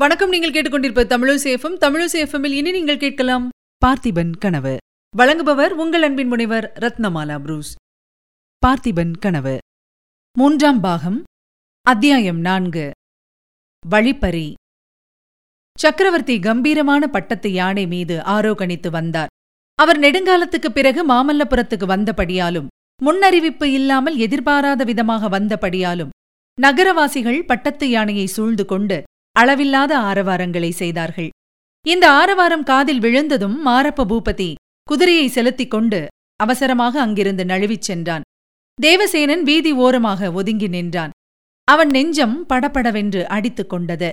வணக்கம். நீங்கள் கேட்டுக்கொண்டிருப்ப தமிழசேஃபம் தமிழசேஃபமில் இனி நீங்கள் கேட்கலாம் பார்த்திபன் கனவு. வழங்குபவர் உங்கள் அன்பின் முனைவர் ரத்னமாலா புரூஸ். பார்த்திபன் கனவு. மூன்றாம் பாகம் அத்தியாயம் நான்கு. வழிப்பறி. சக்கரவர்த்தி கம்பீரமான பட்டத்து யானை மீது ஆரோகணித்து வந்தார். அவர் நெடுங்காலத்துக்குப் பிறகு மாமல்லபுரத்துக்கு வந்தபடியாலும் முன்னறிவிப்பு இல்லாமல் எதிர்பாராத விதமாக வந்தபடியாலும் நகரவாசிகள் பட்டத்து யானையை சூழ்ந்து கொண்டு அளவில்லாத ஆரவாரங்களை செய்தார்கள். இந்த ஆரவாரம் காதில் விழுந்ததும் மாரப்ப பூபதி குதிரையை செலுத்திக் கொண்டு அவசரமாக அங்கிருந்து நழுவிச் சென்றான். தேவசேனன் வீதி ஓரமாக ஒதுங்கி நின்றான். அவன் நெஞ்சம் படபடவென்று அடித்துக் கொண்டது.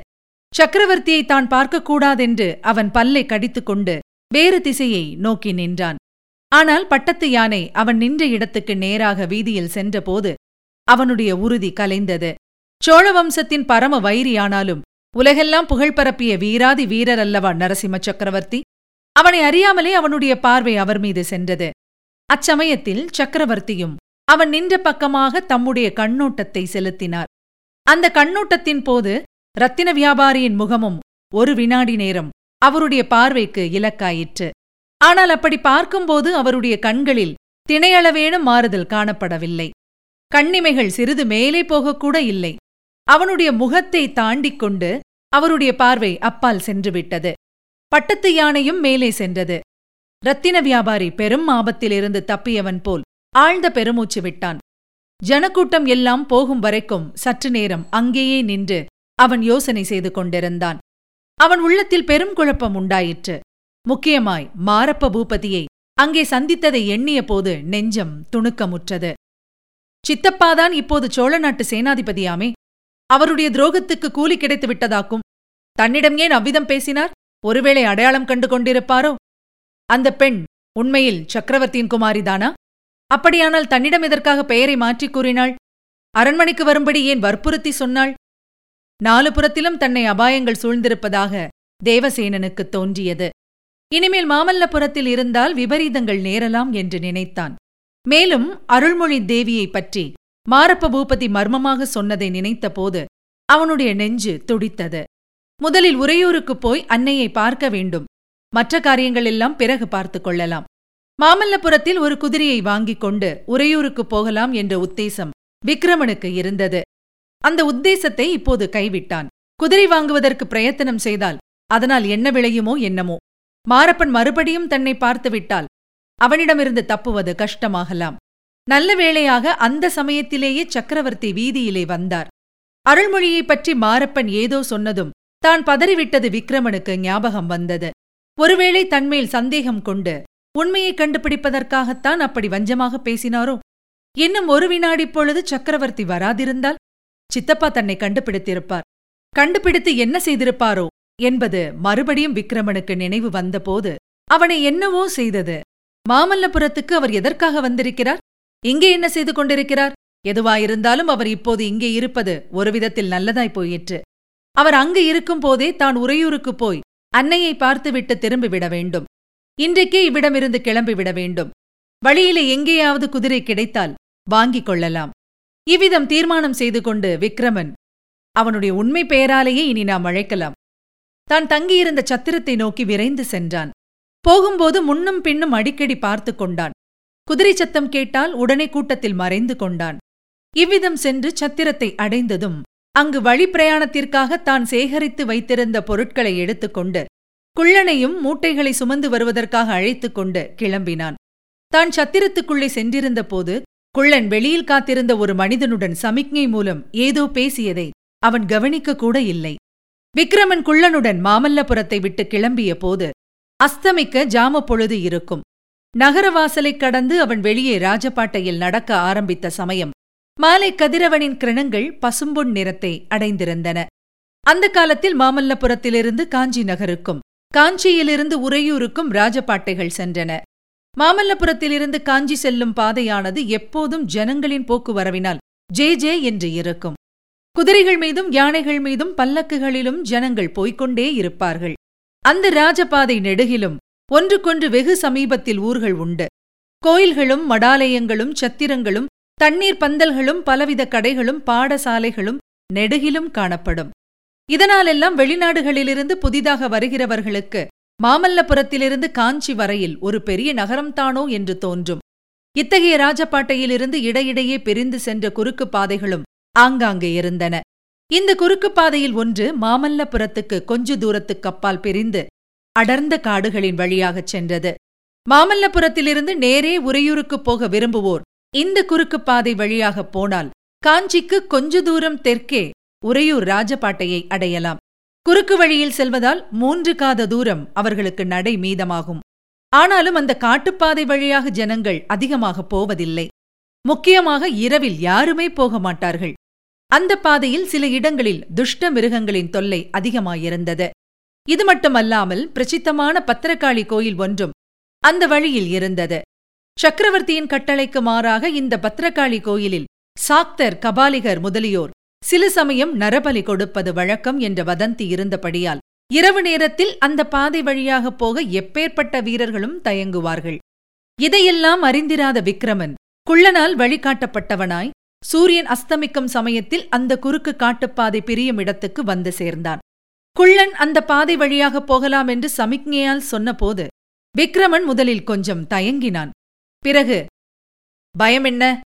சக்கரவர்த்தியை தான் பார்க்கக்கூடாதென்று அவன் பல்லை கடித்துக் கொண்டு வேறு திசையை நோக்கி நின்றான். ஆனால் பட்டத்து யானை அவன் நின்ற இடத்துக்கு நேராக வீதியில் சென்றபோது அவனுடைய உறுதி கலைந்தது. சோழ வம்சத்தின் பரம வைரியானாலும் உலகெல்லாம் புகழ் பரப்பிய வீராதி வீரர் அல்லவா நரசிம்ம சக்கரவர்த்தி. அவனை அறியாமலே அவனுடைய பார்வை அவர் மீது சென்றது. அச்சமயத்தில் சக்கரவர்த்தியும் அவன் நின்ற பக்கமாக தம்முடைய கண்ணோட்டத்தை செலுத்தினார். அந்த கண்ணோட்டத்தின் போது ரத்தின வியாபாரியின் முகமும் ஒரு வினாடி நேரம் அவருடைய பார்வைக்கு இலக்காயிற்று. ஆனால் அப்படி பார்க்கும்போது அவருடைய கண்களில் திணையளவேனும் மாறுதல் காணப்படவில்லை. கண்ணிமைகள் சிறிது மேலே போகக்கூட இல்லை. அவனுடைய முகத்தை தாண்டிக் கொண்டு அவருடைய பார்வை அப்பால் சென்றுவிட்டது. பட்டத்து யானையும் மேலே சென்றது. ரத்தின வியாபாரி பெரும் ஆபத்திலிருந்து தப்பியவன் போல் ஆழ்ந்த பெருமூச்சு விட்டான். ஜனக்கூட்டம் எல்லாம் போகும் வரைக்கும் சற்று நேரம் அங்கேயே நின்று அவன் யோசனை செய்து கொண்டிருந்தான். அவன் உள்ளத்தில் பெரும் குழப்பம் உண்டாயிற்று. முக்கியமாய் மாரப்ப பூபதியை அங்கே சந்தித்ததை எண்ணிய போது நெஞ்சம் துணுக்கமுற்றது. சித்தப்பாதான் இப்போது சோழ நாட்டு சேனாதிபதியாமே. அவருடைய துரோகத்துக்கு கூலி கிடைத்து விட்டதாக்கும். தன்னிடம் ஏன் அவ்விதம் பேசினார்? ஒருவேளை அடையாளம் கண்டு கொண்டிருப்பாரோ? அந்த பெண் உண்மையில் சக்கரவர்த்தியின் குமாரிதானா அப்படியானால் தன்னிடம் எதற்காக பெயரை மாற்றிக் கூறினாள்? அரண்மனைக்கு வரும்படி ஏன் வற்புறுத்தி சொன்னாள்? நாலு புறத்திலும் தன்னை அபாயங்கள் சூழ்ந்திருப்பதாக தேவசேனனுக்கு தோன்றியது. இனிமேல் மாமல்லபுரத்தில் இருந்தால் விபரீதங்கள் நேரலாம் என்று நினைத்தான். மேலும் அருள்மொழி தேவியைப் பற்றி மாரப்ப பூபதி மர்மமாக சொன்னதை நினைத்தபோது அவனுடைய நெஞ்சு துடித்தது. முதலில் உறையூருக்குப் போய் அன்னையை பார்க்க வேண்டும். மற்ற காரியங்களெல்லாம் பிறகு பார்த்துக் கொள்ளலாம். மாமல்லபுரத்தில் ஒரு குதிரையை வாங்கிக் கொண்டு உறையூருக்குப் போகலாம் என்ற உத்தேசம் விக்ரமனுக்கு இருந்தது. அந்த உத்தேசத்தை இப்போது கைவிட்டான். குதிரை வாங்குவதற்கு பிரயத்தனம் செய்தால் அதனால் என்ன விளையுமோ என்னமோ. மாரப்பன் மறுபடியும் தன்னை பார்த்துவிட்டால் அவனிடமிருந்து தப்புவது கஷ்டமாகலாம். நல்ல வேளையாக அந்த சமயத்திலேயே சக்கரவர்த்தி வீதியிலே வந்தார். அருள்மொழியைப் பற்றி மாரப்பன் ஏதோ சொன்னதும் தான் பதறிவிட்டது விக்ரமனுக்கு ஞாபகம் வந்தது. ஒருவேளை தன்மேல் சந்தேகம் கொண்டு உண்மையை கண்டுபிடிப்பதற்காகத்தான் அப்படி வஞ்சமாக பேசினாரோ? இன்னும் ஒரு வினாடி பொழுது சக்கரவர்த்தி வராதிருந்தால்? சித்தப்பா தன்னை கண்டுபிடித்திருப்பார். கண்டுபிடித்து என்ன செய்திருப்பாரோ? என்பது மறுபடியும் விக்ரமனுக்கு நினைவு வந்தபோது அவனை என்னவோ செய்தது. மாமல்லபுரத்துக்கு அவர் எதற்காக வந்திருக்கிறார்? இங்கே என்ன செய்து கொண்டிருக்கிறார் எதுவாயிருந்தாலும் அவர் இப்போது இங்கே இருப்பது ஒரு விதத்தில் நல்லதாய் போயிற்று. அவர் அங்கு இருக்கும் போதே தான் உறையூருக்குப் போய் அன்னையை பார்த்துவிட்டு திரும்பிவிட வேண்டும். இன்றைக்கே இவ்விடமிருந்து கிளம்பிவிட வேண்டும். வழியிலே எங்கேயாவது குதிரை கிடைத்தால் வாங்கிக் கொள்ளலாம். இவ்விதம் தீர்மானம் செய்து கொண்டு விக்ரமன் அவனுடைய உண்மை பெயராலேயே இனி நாம் அழைக்கலாம். தான் தங்கியிருந்த சத்திரத்தை நோக்கி விரைந்து சென்றான். போகும்போது முன்னும் பின்னும் அடிக்கடி பார்த்து கொண்டான். குதிரை சத்தம் கேட்டால் உடனே கூட்டத்தில் மறைந்து கொண்டான். இவ்விதம் சென்று சத்திரத்தை அடைந்ததும் அங்கு வழிப்பிரயாணத்திற்காக தான் சேகரித்து வைத்திருந்த பொருட்களை எடுத்துக்கொண்டு குள்ளனையும் மூட்டைகளை சுமந்து வருவதற்காக அழைத்துக் கொண்டு கிளம்பினான். தான் சத்திரத்துக்குள்ளே சென்றிருந்த போது குள்ளன் வெளியில் காத்திருந்த ஒரு மனிதனுடன் சமிக்ஞை மூலம் ஏதோ பேசியதை அவன் கவனிக்க கூட இல்லை. விக்ரமன் குள்ளனுடன் மாமல்லபுரத்தை விட்டு கிளம்பிய போது அஸ்தமிக்க ஜாம பொழுது இருக்கும். நகரவாசலைக் கடந்து அவன் வெளியே ராஜபாட்டையில் நடக்க ஆரம்பித்த சமயம் மாலை கதிரவனின் கிரணங்கள் பசும்பொன் நிறத்தை அடைந்திருந்தன. அந்த காலத்தில் மாமல்லபுரத்திலிருந்து காஞ்சி நகருக்கும் காஞ்சியிலிருந்து உறையூருக்கும் ராஜபாட்டைகள் சென்றன. மாமல்லபுரத்திலிருந்து காஞ்சி செல்லும் பாதையானது எப்போதும் ஜனங்களின் போக்குவரவினால் ஜே ஜே என்று இருக்கும். குதிரைகள் மீதும் யானைகள் மீதும் பல்லக்குகளிலும் ஜனங்கள் போய்க்கொண்டே இருப்பார்கள். அந்த ராஜபாதை நெடுகிலும் ஒன்றுக்கொன்று வெகு சமீபத்தில் ஊர்கள் உண்டு. கோயில்களும் மடாலயங்களும் சத்திரங்களும் தண்ணீர் பந்தல்களும் பலவித கடைகளும் பாடசாலைகளும் நெடுகிலும் காணப்படும். இதனாலெல்லாம் வெளிநாடுகளிலிருந்து புதிதாக வருகிறவர்களுக்கு மாமல்லபுரத்திலிருந்து காஞ்சி வரையில் ஒரு பெரிய நகரம்தானோ என்று தோன்றும். இத்தகைய ராஜபாட்டையிலிருந்து இடையிடையே பிரிந்து சென்ற குறுக்கு பாதைகளும் ஆங்காங்கே இருந்தன. இந்த குறுக்கு பாதையில் ஒன்று மாமல்லபுரத்துக்கு கொஞ்ச தூரத்துக்கு அப்பால் பிரிந்து அடர்ந்த காடுகளின் வழியாகச் சென்றது. மாமல்லபுரத்திலிருந்து நேரே உறையூருக்குப் போக விரும்புவோர் இந்த குறுக்கு பாதை வழியாகப் போனால் காஞ்சிக்கு கொஞ்ச தூரம் தெற்கே உறையூர் ராஜபாட்டையை அடையலாம். குறுக்கு வழியில் செல்வதால் மூன்று காத தூரம் அவர்களுக்கு நடை மீதமாகும். ஆனாலும் அந்த காட்டுப்பாதை வழியாக ஜனங்கள் அதிகமாக போவதில்லை. முக்கியமாக இரவில் யாருமே போக மாட்டார்கள். அந்த பாதையில் சில இடங்களில் துஷ்ட மிருகங்களின் தொல்லை அதிகமாயிருந்தது. இது மட்டுமல்லாமல் பிரசித்தமான பத்திரகாளி கோயில் ஒன்றும் அந்த வழியில் இருந்தது. சக்கரவர்த்தியின் கட்டளைக்கு மாறாக இந்த பத்திரகாளி கோயிலில் சாக்தர் கபாலிகர் முதலியோர் சில சமயம் நரபலி கொடுப்பது வழக்கம் என்ற வதந்தி இருந்தபடியால் இரவு நேரத்தில் அந்த பாதை வழியாகப் போக எப்பேற்பட்ட வீரர்களும் தயங்குவார்கள். இதையெல்லாம் அறிந்திராத விக்ரமன் குள்ளனால் வழிகாட்டப்பட்டவனாய் சூரியன் அஸ்தமிக்கும் சமயத்தில் அந்த குறுக்கு காட்டுப்பாதை பிரியும் இடத்துக்கு வந்து சேர்ந்தான். குள்ளன் அந்த பாதை வழியாகப் போகலாம் என்று சமிக்ஞையால் சொன்னபோது விக்ரமன் முதலில் கொஞ்சம் தயங்கினான். பிறகு பயம் என்ன?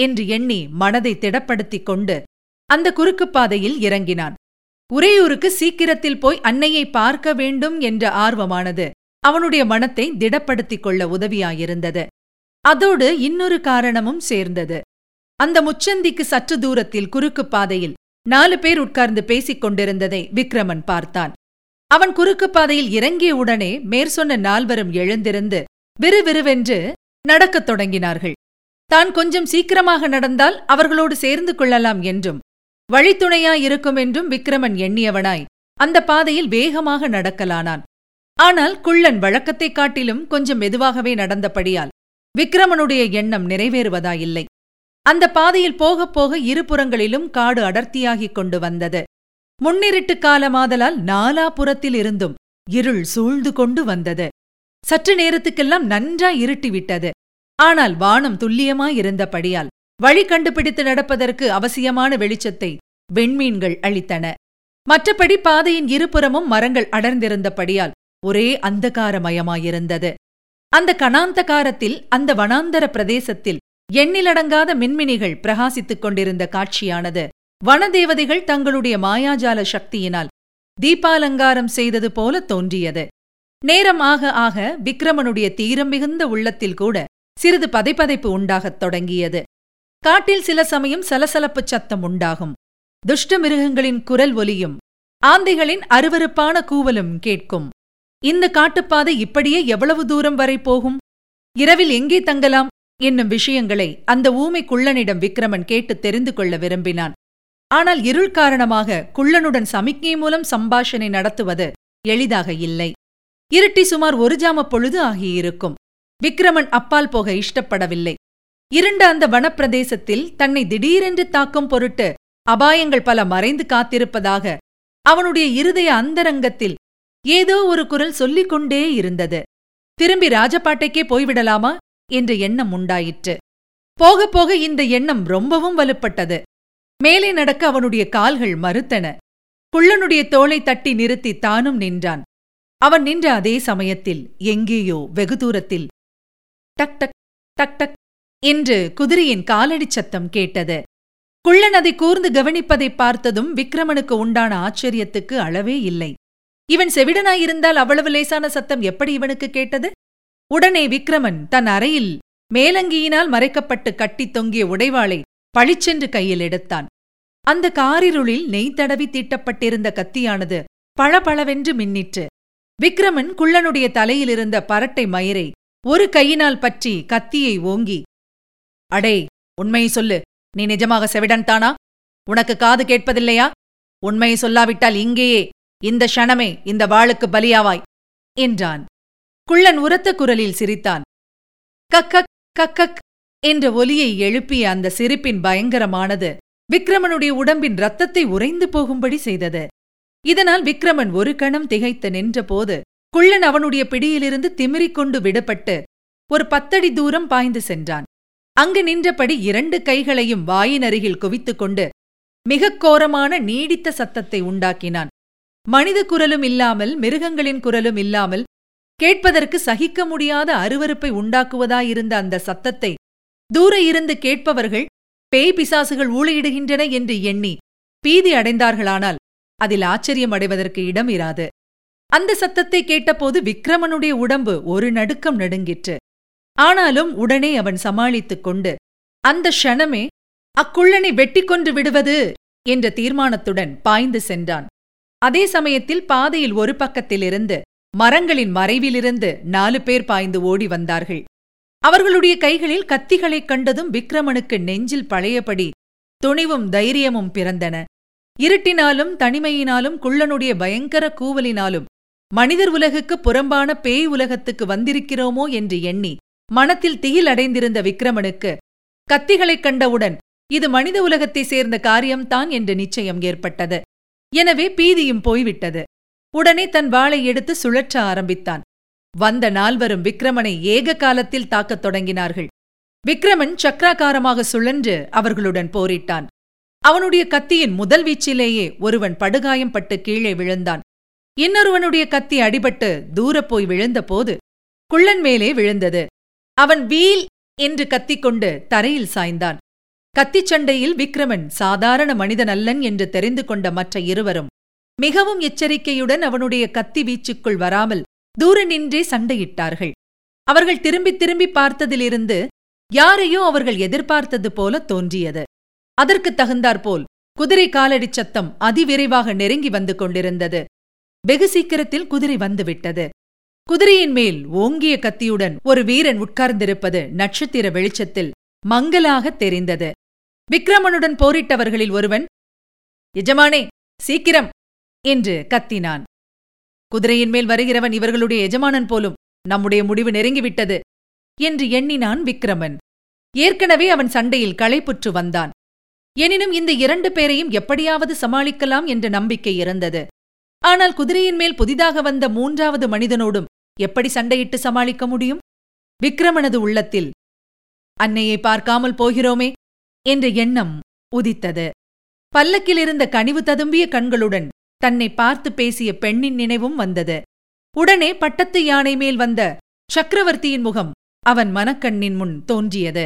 என்று எண்ணி மனதை திடப்படுத்திக் கொண்டு அந்த குறுக்குப் பாதையில் இறங்கினான். உறையூருக்கு சீக்கிரத்தில் போய் அன்னையை பார்க்க வேண்டும் என்ற ஆர்வமானது அவனுடைய மனத்தை திடப்படுத்திக் கொள்ள உதவியாயிருந்தது. அதோடு இன்னொரு காரணமும் சேர்ந்தது. அந்த முச்சந்திக்கு சற்று தூரத்தில் குறுக்குப் பாதையில் நாலு பேர் உட்கார்ந்து பேசிக் கொண்டிருந்ததை விக்ரமன் பார்த்தான். அவன் குறுக்குப் பாதையில் இறங்கிய உடனே மேற்சொன்ன நால்வரும் எழுந்திருந்து விறுவிறுவென்று நடக்கத் தொடங்கினார்கள். தான் கொஞ்சம் சீக்கிரமாக நடந்தால் அவர்களோடு சேர்ந்து கொள்ளலாம் என்றும் வழித்துணையாயிருக்கும் என்றும் விக்ரமன் எண்ணியவனாய் அந்த பாதையில் வேகமாக நடக்கலானான். ஆனால் குள்ளன் வழக்கத்தைக் காட்டிலும் கொஞ்சம் மெதுவாகவே நடந்தபடியால் விக்ரமனுடைய எண்ணம் நிறைவேறுவதாயில்லை. அந்த பாதையில் போகப் போக இருபுறங்களிலும் காடு அடர்த்தியாகிக் கொண்டு வந்தது. முன்னிருட்டு காலமாதலால் நாலாபுறத்தில் இருந்தும் இருள் சூழ்ந்து கொண்டு வந்தது. சற்று நேரத்துக்கெல்லாம் நன்றாய் இருட்டிவிட்டது. ஆனால் வானம் துல்லியமாயிருந்தபடியால் வழி கண்டுபிடித்து நடப்பதற்கு அவசியமான வெளிச்சத்தை வெண்மீன்கள் அளித்தன. மற்றபடி பாதையின் இருபுறமும் மரங்கள் அடர்ந்திருந்தபடியால் ஒரே அந்தகாரமயமாயிருந்தது. அந்த கணாந்தகாரத்தில் அந்த வனாந்தர பிரதேசத்தில் எண்ணிலடங்காத மின்மினிகள் பிரகாசித்துக் கொண்டிருந்த காட்சியானது. வனதேவதைகள் தங்களுடைய மாயாஜால சக்தியினால் தீபாலங்காரம் செய்தது போல தோன்றியது. நேரம் ஆக ஆக விக்ரமனுடைய தீரம் மிகுந்த உள்ளத்தில் கூட சிறிது பதைப்பதைப்பு உண்டாகத் தொடங்கியது. காட்டில் சில சமயம் சலசலப்புச் சத்தம் உண்டாகும். துஷ்ட மிருகங்களின் குரல் ஒலியும் ஆந்தைகளின் அருவருப்பான கூவலும் கேட்கும். இந்த காட்டுப்பாதை இப்படியே எவ்வளவு தூரம் வரை போகும்? இரவில் எங்கே தங்கலாம்? என்னும் விஷயங்களை அந்த ஊமை குள்ளனிடம் விக்ரமன் கேட்டு தெரிந்து கொள்ள விரும்பினான். ஆனால் இருள் காரணமாக குள்ளனுடன் சமிக்ஞை மூலம் சம்பாஷணை நடத்துவது எளிதாக இல்லை. இருட்டி சுமார் ஒரு ஜாம பொழுது ஆகியிருக்கும். விக்ரமன் அப்பால் போக இஷ்டப்படவில்லை. இருண்ட அந்த வனப்பிரதேசத்தில் தன்னை திடீரென்று தாக்கும் பொருட்டு அபாயங்கள் பல மறைந்து காத்திருப்பதாக அவனுடைய இருதய அந்தரங்கத்தில் ஏதோ ஒரு குரல் சொல்லிக் கொண்டே இருந்தது. திரும்பி ராஜபாட்டைக்கே போய்விடலாமா? என்ற எண்ணம் உண்டாயிற்று. போக போக இந்த எண்ணம் ரொம்பவும் வலுப்பட்டது. மேலே நடக்க அவனுடைய கால்கள் மறுத்தன. குள்ளனுடைய தோலை தட்டி நிறுத்தி தானும் நின்றான். அவன் நின்ற அதே சமயத்தில் எங்கேயோ வெகு தூரத்தில் டக் டக் டக் டக் என்று குதிரையின் காலடிச் சத்தம் கேட்டது. குள்ளன் அதை கூர்ந்து கவனிப்பதைப் பார்த்ததும் விக்ரமனுக்கு உண்டான ஆச்சரியத்துக்கு அளவே இல்லை. இவன் செவிடனாயிருந்தால் அவ்வளவு லேசான சத்தம் எப்படி இவனுக்கு கேட்டது? உடனே விக்ரமன் தன் அறையில் மேலங்கியினால் மறைக்கப்பட்டு கட்டித் தொங்கிய உடைவாளை பளிச்சென்று கையில் எடுத்தான். அந்த காரிருளில் நெய் தடவி தீட்டப்பட்டிருந்த கத்தியானது பளபளவென்று மின்னிற்று. விக்ரமன் குள்ளனுடைய தலையிலிருந்த பரட்டை மயிரை ஒரு கையினால் பற்றி கத்தியை ஓங்கி அடே உண்மையை சொல்லு நீ நிஜமாக செவிடன்தானா உனக்கு காது கேட்பதில்லையா? உண்மையை சொல்லாவிட்டால் இங்கேயே இந்த க்ஷணமே இந்த வாளுக்கு பலியாவாய் என்றான். குள்ளன் உரத்த குரலில் சிரித்தான். கக்கக் கக்கக் என்ற ஒலியை எழுப்பிய அந்த சிரிப்பின் பயங்கரமானது விக்ரமனுடைய உடம்பின் ரத்தத்தை உறைந்து போகும்படி செய்தது. இதனால் விக்ரமன் ஒரு கணம் திகைத்து நின்றபோது குள்ளன் அவனுடைய பிடியிலிருந்து திமிரிக்கொண்டு விடப்பட்டு விடுபட்டு ஒரு பத்தடி தூரம் பாய்ந்து சென்றான். அங்கு நின்றபடி இரண்டு கைகளையும் வாயின் அருகில் குவித்துக் கொண்டு மிகக் கோரமான நீடித்த சத்தத்தை உண்டாக்கினான். மனித குரலும் இல்லாமல் மிருகங்களின் குரலும் இல்லாமல் கேட்பதற்கு சகிக்க முடியாத அருவருப்பை உண்டாக்குவதாயிருந்த அந்த சத்தத்தை தூர இருந்து கேட்பவர்கள் பேய் பிசாசுகள் ஊழையிடுகின்றன என்று எண்ணி பீதி அடைந்தார்களானால் அதில் ஆச்சரியம் அடைவதற்கு இடம் இராது. அந்த சத்தத்தை கேட்டபோது விக்ரமனுடைய உடம்பு ஒரு நடுக்கம் நடுங்கிற்று. ஆனாலும் உடனே அவன் சமாளித்துக் கொண்டு அந்த க்ஷணமே அக்குள்ளனை வெட்டிக் கொன்று விடுவது என்ற தீர்மானத்துடன் பாய்ந்து சென்றான். அதே சமயத்தில் பாதையில் ஒரு பக்கத்திலிருந்து மரங்களின் மறைவிலிருந்து நாலு பேர் பாய்ந்து ஓடி வந்தார்கள். அவர்களுடைய கைகளில் கத்திகளைக் கண்டதும் விக்ரமனுக்கு நெஞ்சில் பழையபடி துணிவும் தைரியமும் பிறந்தன. இருட்டினாலும் தனிமையினாலும் குள்ளனுடைய பயங்கர கூவலினாலும் மனிதர் உலகுக்கு புறம்பான பேய் உலகத்துக்கு வந்திருக்கிறோமோ என்று எண்ணி மனத்தில் திகில் அடைந்திருந்த விக்ரமனுக்கு கத்திகளைக் கண்டவுடன் இது மனித உலகத்தைச் சேர்ந்த காரியம்தான் என்று நிச்சயம் ஏற்பட்டது. எனவே பீதியும் போய்விட்டது. உடனே தன் வாளை எடுத்து சுழற்ற ஆரம்பித்தான். வந்த நால்வரும் விக்ரமனை ஏக காலத்தில் தாக்கத் தொடங்கினார்கள். விக்ரமன் சக்கராகாரமாக சுழன்று அவர்களுடன் போரிட்டான். அவனுடைய கத்தியின் முதல் வீச்சிலேயே ஒருவன் படுகாயம் பட்டு கீழே விழுந்தான். இன்னொருவனுடைய கத்தி அடிபட்டு தூரப் போய் விழுந்தபோது குள்ளன் மேலே விழுந்தது. அவன் வீல் என்று கத்திக்கொண்டு தரையில் சாய்ந்தான். கத்திச் சண்டையில் விக்ரமன் சாதாரண மனிதனல்லன் என்று தெரிந்து கொண்ட மற்ற இருவரும் மிகவும் எச்சரிக்கையுடன் அவனுடைய கத்தி வீச்சுக்குள் வராமல் தூர நின்றே சண்டையிட்டார்கள். அவர்கள் திரும்பி திரும்பி பார்த்ததிலிருந்து யாரையோ அவர்கள் எதிர்பார்த்தது போல தோன்றியது. அதற்குத் தகுந்தாற்போல் குதிரை காலடிச் சத்தம் அதிவிரைவாக நெருங்கி வந்து கொண்டிருந்தது. வெகு சீக்கிரத்தில் குதிரை வந்துவிட்டது. குதிரையின் மேல் ஓங்கிய கத்தியுடன் ஒரு வீரன் உட்கார்ந்திருப்பது நட்சத்திர வெளிச்சத்தில் மங்கலாகத் தெரிந்தது. விக்ரமனுடன் போரிட்டவர்களில் ஒருவன் எஜமானே சீக்கிரம்! என்று கத்தினான். குதிரையின் மேல் வருகிறவன் இவர்களுடைய எஜமானன் போலும் நம்முடைய முடிவு நெருங்கிவிட்டது என்று எண்ணினான் விக்ரமன். ஏற்கனவே அவன் சண்டையில் களைப்புற்று வந்தான். எனினும் இந்த இரண்டு பேரையும் எப்படியாவது சமாளிக்கலாம் என்ற நம்பிக்கை இருந்தது. ஆனால் குதிரையின் மேல் புதிதாக வந்த மூன்றாவது மனிதனோடும் எப்படி சண்டையிட்டு சமாளிக்க முடியும்? விக்ரமனது உள்ளத்தில் அன்னையை பார்க்காமல் போகிறோமே என்ற எண்ணம் உதித்தது. பல்லக்கில் இருந்த கனிவு ததும்பிய கண்களுடன் தன்னை பார்த்து பேசிய பெண்ணின் நினைவும் வந்தது. உடனே பட்டத்து யானை மேல் வந்த சக்கரவர்த்தியின் முகம் அவன் மனக்கண்ணின் முன் தோன்றியது.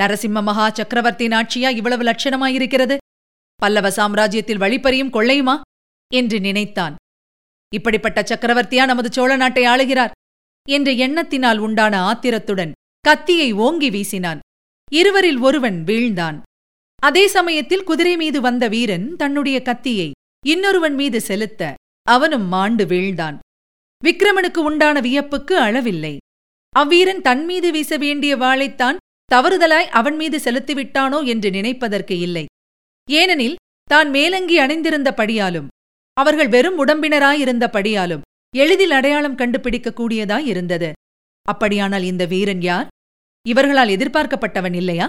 நரசிம்ம மகா சக்கரவர்த்தியின் ஆட்சியா இவ்வளவு லட்சணமாயிருக்கிறது? பல்லவ சாம்ராஜ்யத்தில் வழிப்பறியும் கொள்ளையுமா? என்று நினைத்தான். இப்படிப்பட்ட சக்கரவர்த்தியா நமது சோழ நாட்டை ஆளுகிறார்? என்ற எண்ணத்தினால் உண்டான ஆத்திரத்துடன் கத்தியை ஓங்கி வீசினான். இருவரில் ஒருவன் வீழ்ந்தான். அதே சமயத்தில் குதிரை மீது வந்த வீரன் தன்னுடைய கத்தியை இன்னொருவன் மீது செலுத்த அவனும் மாண்டு வீழ்ந்தான். விக்ரமனுக்கு உண்டான வியப்புக்கு அளவில்லை. அவ்வீரன் தன் மீது வீச வேண்டிய வாளைத்தான் தவறுதலாய் அவன் மீது செலுத்திவிட்டானோ என்று நினைப்பதற்கு இல்லை. ஏனெனில் தான் மேலங்கி அணிந்திருந்தபடியாலும் அவர்கள் வெறும் உடம்பினராயிருந்தபடியாலும் எளிதில் அடையாளம் கண்டுபிடிக்கக்கூடியதாயிருந்தது அப்படியானால் இந்த வீரன் யார்? இவர்களால் எதிர்பார்க்கப்பட்டவன் இல்லையா?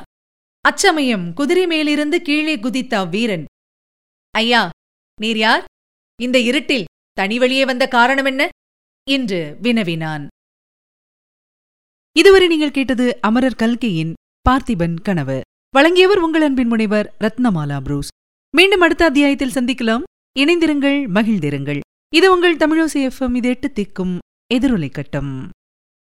அச்சமயம் குதிரை மேலிருந்து கீழே குதித்த அவ்வீரன் ஐயா நீர் யார்? இந்த இருட்டில் தனி வழியே வந்த காரணம் என்ன? என்று வினவினான். இதுவரை நீங்கள் கேட்டது அமரர் கல்கையின் பார்த்திபன் கனவு. வழங்கியவர் உங்கள் அன்பின் முனைவர் ரத்னமாலா புரூஸ். மீண்டும் அடுத்த அத்தியாயத்தில் சந்திக்கலாம். இணைந்திருங்கள் மகிழ்ந்திருங்கள். இது உங்கள் தமிழோசி எஃப்எம் இது எட்டு திக்கும் எதிரொலை கட்டம்.